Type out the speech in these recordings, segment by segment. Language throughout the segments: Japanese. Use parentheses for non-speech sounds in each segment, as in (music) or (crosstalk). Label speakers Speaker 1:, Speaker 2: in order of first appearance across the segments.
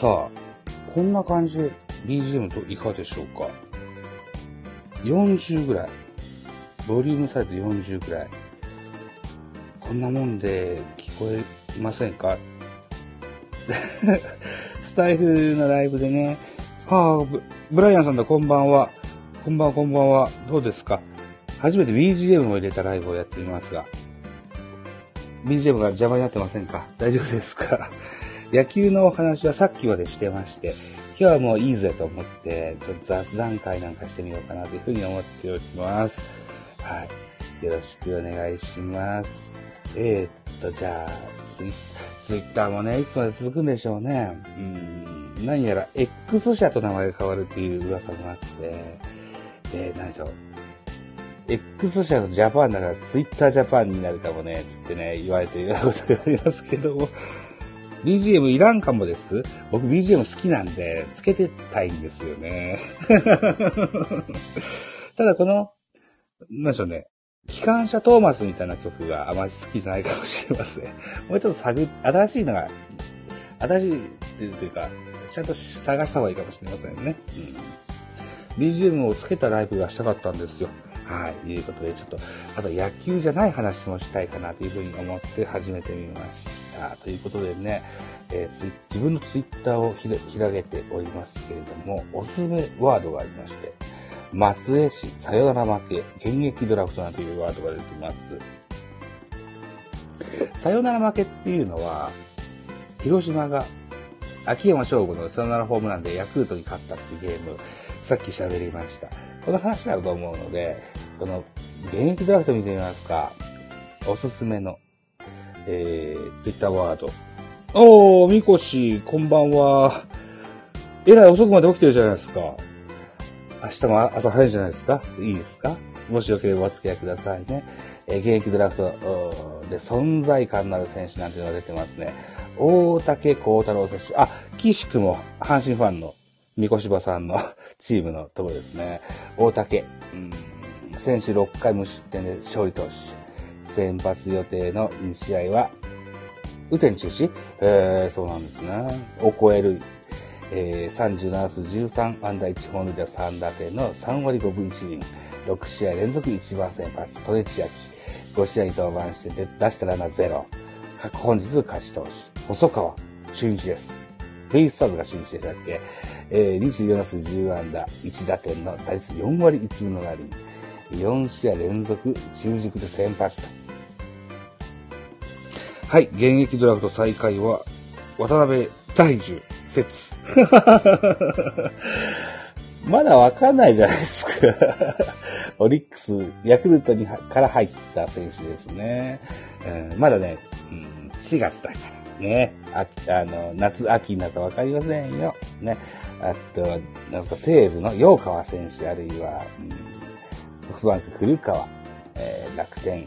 Speaker 1: さあ、こんな感じで BGM といかがでしょうか ?40 ぐらい。ボリュームサイズ40ぐらい。こんなもんで聞こえませんか？(laughs) スタイフのライブでね、ああ、ブライアンさんだ、こんばんは。こんばんは、こんばんは。どうですか？初めて BGM を入れたライブをやってみますが、BGM が邪魔になってませんか？大丈夫ですか？野球のお話はさっきまでしてまして、今日はもういいぜと思って、ちょっと雑談会なんかしてみようかなというふうに思っております。はい。よろしくお願いします。えー、っと、じゃあ、ツイツイッターもね、いつまで続くんでしょうね。うん、何やら X 社と名前が変わるという噂もあって、えー、何でしょう。X 社のジャパンだからツイッタージャパンになるかもね、つってね、言われているようなことがありますけども、BGM いらんかもです。僕 BGM 好きなんで、つけてたいんですよね。(laughs) ただこの、なんでしょうね。機関車トーマスみたいな曲があまり好きじゃないかもしれません。もうちょっと探、新しいのが、新しいっていうか、ちゃんと探した方がいいかもしれませんね。うん。BGM をつけたライブがしたかったんですよ。はい。いうことで、ちょっと、あと野球じゃない話もしたいかなというふうに思って始めてみました。ということでね、えー、自分のツイッターを開けておりますけれども、おすすめワードがありまして、松江市さよなら負け、現役ドラフトなんていうワードが出てます。さよなら負けっていうのは、広島が秋山翔吾のサヨナラホームランでヤクルトに勝ったっていうゲーム、さっき喋りました。この話になると思うので、この現役ドラフト見てみますか。おすすめの、えー、ツイッターワード。おー、みこし、こんばんは。えらい遅くまで起きてるじゃないですか。明日も朝早いじゃないですか。いいですか？もしよければお付き合いくださいね。えー、現役ドラフトで存在感のある選手なんていうのが出てますね。大竹幸太郎選手。あ、岸くも阪神ファンの三越場さんの (laughs) チームのところですね。大竹。うん選手6回無失点で勝利投手。先発予定の2試合は、雨天中止？えー、そうなんですね。を超える、えー、37数13安打1本塁打3打点の3割5分1厘。6試合連続1番先発、トネチアキ。5試合に登板して出したランナー0。本日勝ち投手。細川、中日です。ベイスターズが中日でしたっけ？えー、24打数10安打、1打点の打率4割1分のなり。4試合連続中軸で先発と。はい、現役ドラフト再開は、渡辺大樹説。(laughs) まだわかんないじゃないですか。(laughs) オリックス、ヤクルトにから入った選手ですね。うん、まだね、うん、4月だからね。ああの、夏、秋になったらわかりませんよ。ね。あと、なんか西武の洋川選手、あるいは、うんソフトバンク古川、えー、楽天、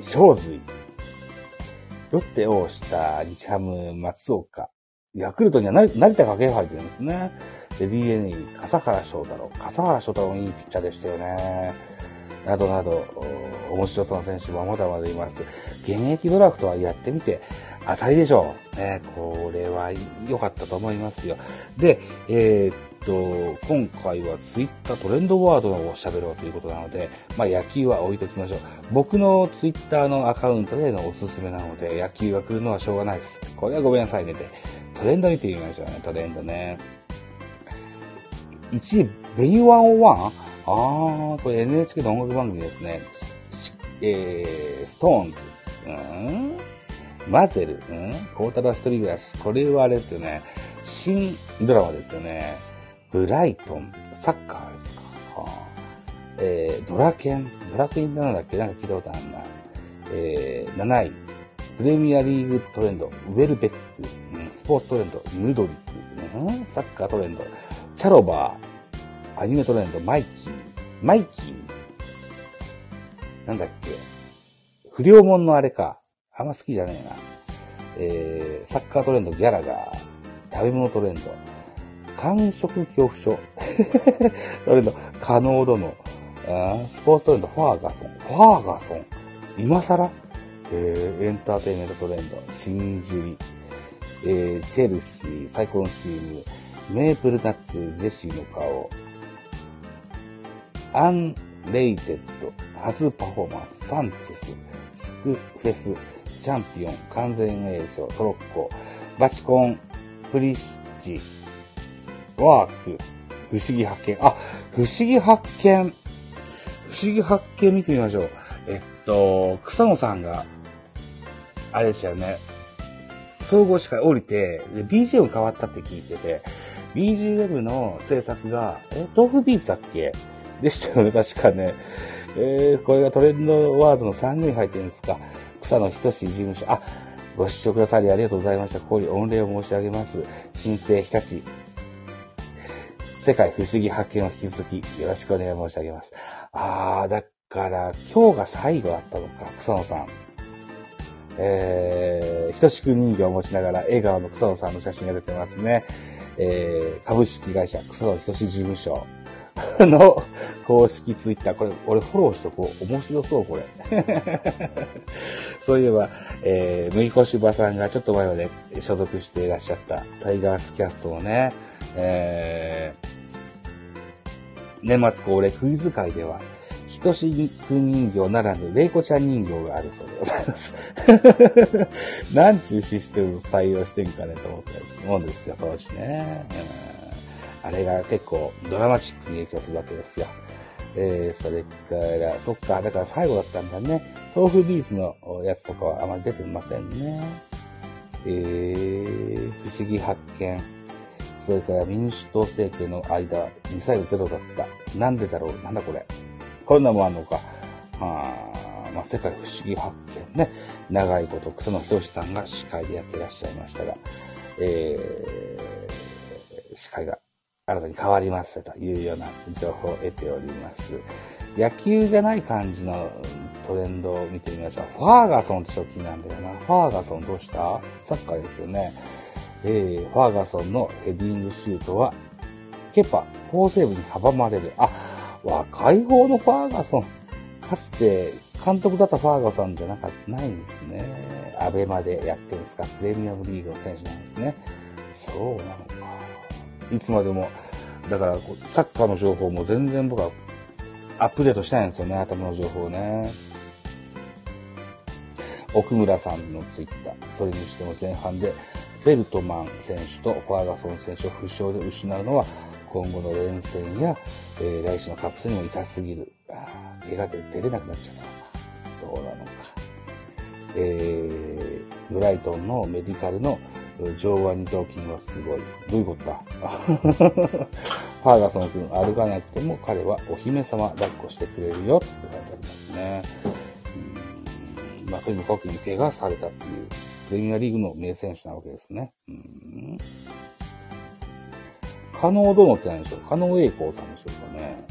Speaker 1: 正髄、ロッテ大下、日ハム松岡、ヤクルトには成田掛布入ってるんですね。で、DNA、笠原翔太郎。笠原翔太郎もいいピッチャーでしたよね。などなど、面白そうな選手もまだまだいます。現役ドラフトはやってみて当たりでしょう。ね、これは良かったと思いますよ。で、えー、と、今回はツイッタートレンドワードを喋ろうということなので、まあ野球は置いときましょう。僕のツイッターのアカウントでのおすすめなので、野球が来るのはしょうがないです。これはごめんなさいねで。トレンド見てみましょうね、トレンドね。1位、 Venue101？あー、これ NHK の音楽番組ですね。えー、 SixTONES。うん。 MAZZEL。うん。コタロー一人暮らし。これはあれですよね。新ドラマですよね。ブライトン、サッカーですか。はあ、えー、ドラケン、ドラケンなんだっけ？なんか聞いたことあるな。えー、7位、プレミアリーグトレンド、ウェルベック、うん、スポーツトレンド、ヌドリック、うん、サッカートレンド、チャロバー、アニメトレンド、マイキー、マイキー、なんだっけ、不良門のあれか、あんま好きじゃねえな。えー、サッカートレンド、ギャラガー、食べ物トレンド、感触恐怖症。トレンド、可能殿。スポーツトレンド、ファーガソン。ファーガソン。今更？えー、エンターテイメントトレンド、新樹里。えー、チェルシー、最高のチーム、メープルナッツ、ジェシーの顔、アンレイテッド、初パフォーマンス、サンチェス、スクフェス、チャンピオン、完全栄誉トロッコ、バチコン、プリッチ、ワーク、不思議発見。あ、不思議発見。不思議発見見てみましょう。えっと、草野さんが、あれでしたよね。総合司会降りて、で、BGM 変わったって聞いてて、BGM の制作が、え、豆腐ビーツだっけ？でしたよね、確かね。えー、これがトレンドワードの3群に入ってるんですか。草野仁事務所。あ、ご視聴くださりありがとうございました。ここに御礼を申し上げます。新生日立。世界不思議発見を引き続きよろしくお願い申し上げます。あー、だから、今日が最後だったのか、草野さん。えー、ひとしく人形を持ちながら笑顔の草野さんの写真が出てますね。えー、株式会社草野ひとし事務所。(laughs) の公式ツイッター。これ、俺フォローしとこう。面白そう、これ。(laughs) そういえば、えー、むいこしばさんがちょっと前まで所属していらっしゃったタイガースキャストをね、えー、年末恒例クイズ会では、ひとしく人形ならぬ、れいこちゃん人形があるそうでございます。なんちゅうシステム採用してんかねと思ったりするもんですよ、そうしね。うんあれが結構ドラマチックに影響するわけですよ。えー、それから、そっか、だから最後だったんだね。豆腐ビーズのやつとかはあまり出てませんね。えー、不思議発見。それから民主党政権の間、ミサイルゼロだった。なんでだろう？なんだこれ？こんなもんあんのか。はあ、まあ、世界不思議発見ね。長いこと草野仁さんが司会でやってらっしゃいましたが、えー、司会が新たに変わりますというような情報を得ております。野球じゃない感じのトレンドを見てみましょう。ファーガソンって初期なんだよな。ファーガソンどうした？サッカーですよね。えー、ファーガソンのヘディングシュートは、ケパ、法セーブに阻まれる。あ、若い方のファーガソン。かつて監督だったファーガソンじゃなかったないんですね。アベマでやってるんですか。プレミアムリーグの選手なんですね。そうなのか。いつまでも。だから、サッカーの情報も全然僕はアップデートしたいんですよね、頭の情報ね。奥村さんのツイッター。それにしても前半で、ベルトマン選手とファーガソン選手を負傷で失うのは、今後の連戦や、えー、来週のカップ戦にも痛すぎる。あ怪我で出れなくなっちゃったそうなのか。えー、ブライトンのメディカルの上腕二頭筋はすごい。どういうことだ？(laughs) ファーガソン君歩かなくても彼はお姫様抱っこしてくれるよつって書いてありますね。うんまあ、とにかくに怪我されたっていう、プレミアリーグの名選手なわけですね。うん加納殿って何でしょう？加納栄光さんでしょうかね。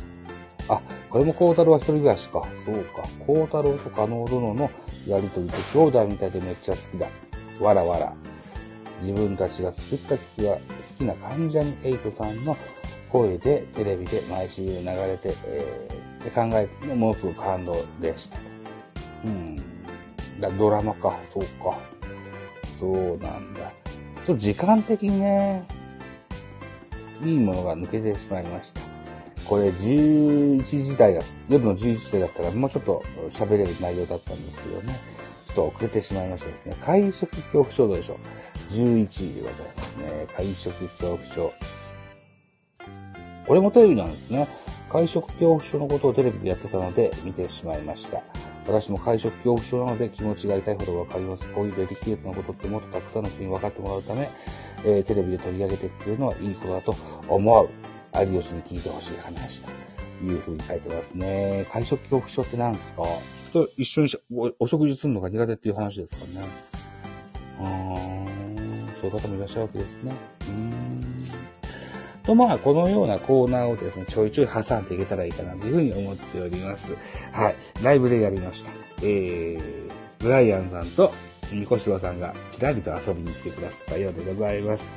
Speaker 1: あ、これも孝太郎は一人暮らしか。そうか。孝太郎と加納殿のやりとりと兄弟みたいでめっちゃ好きだ。わらわら。自分たちが作った曲が好きな関ジャニエイトさんの声でテレビで毎週流れて、えー、って考えてものすごく感動でした。うん。だドラマか、そうか。そうなんだ。ちょっと時間的にね、いいものが抜けてしまいました。これ11時台だ、夜の11時台だったらもうちょっと喋れる内容だったんですけどね。と遅れてしまいましたですね。会食恐怖症どうでしょう？11位でございますね。会食恐怖症。これもテレビなんですね。会食恐怖症のことをテレビでやってたので見てしまいました。私も会食恐怖症なので気持ちが痛いほどわかります。こういうデリケートなことってもっとたくさんの人に分かってもらうため、えー、テレビで取り上げてくれるのはいいことだと思う。有吉に聞いてほしい話というふうに書いてますね。会食恐怖症って何ですか？と一緒にお食事するのが苦手っていう話ですかね。あーそういう方もいらっしゃるわけですね。うーん。と、まあ、このようなコーナーをですね、ちょいちょい挟んでいけたらいいかなというふうに思っております。はい。ライブでやりました。えー、ブライアンさんとニコシロさんがちらりと遊びに来てくださったようでございます。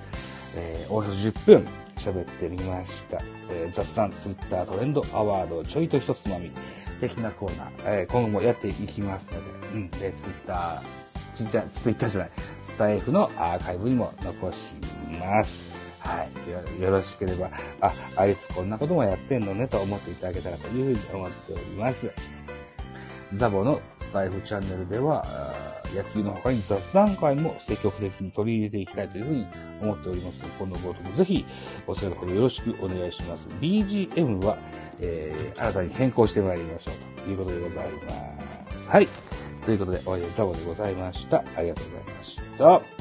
Speaker 1: えー、およそ10分喋ってみました。えー、雑談ツイッタートレンドアワードちょいと一つまみ。素敵なコーナー、えー、今後もやっていきますので、うん、で、ツイッター、ツイッター、ツイッターじゃない、タイフのアーカイブにも残します。はい。よよろしければ、あ、あいつこんなこともやってんのねと思っていただけたらというふうに思っております。ザボのスタイフチャンネルでは、野球の他に雑談会も積極的に取り入れていきたいというふうに思っておりますので、今後ともぜひお知らせのほどよろしくお願いします。BGM は、えー、新たに変更してまいりましょうということでございます。はい。ということで、お会いでザボでございました。ありがとうございました。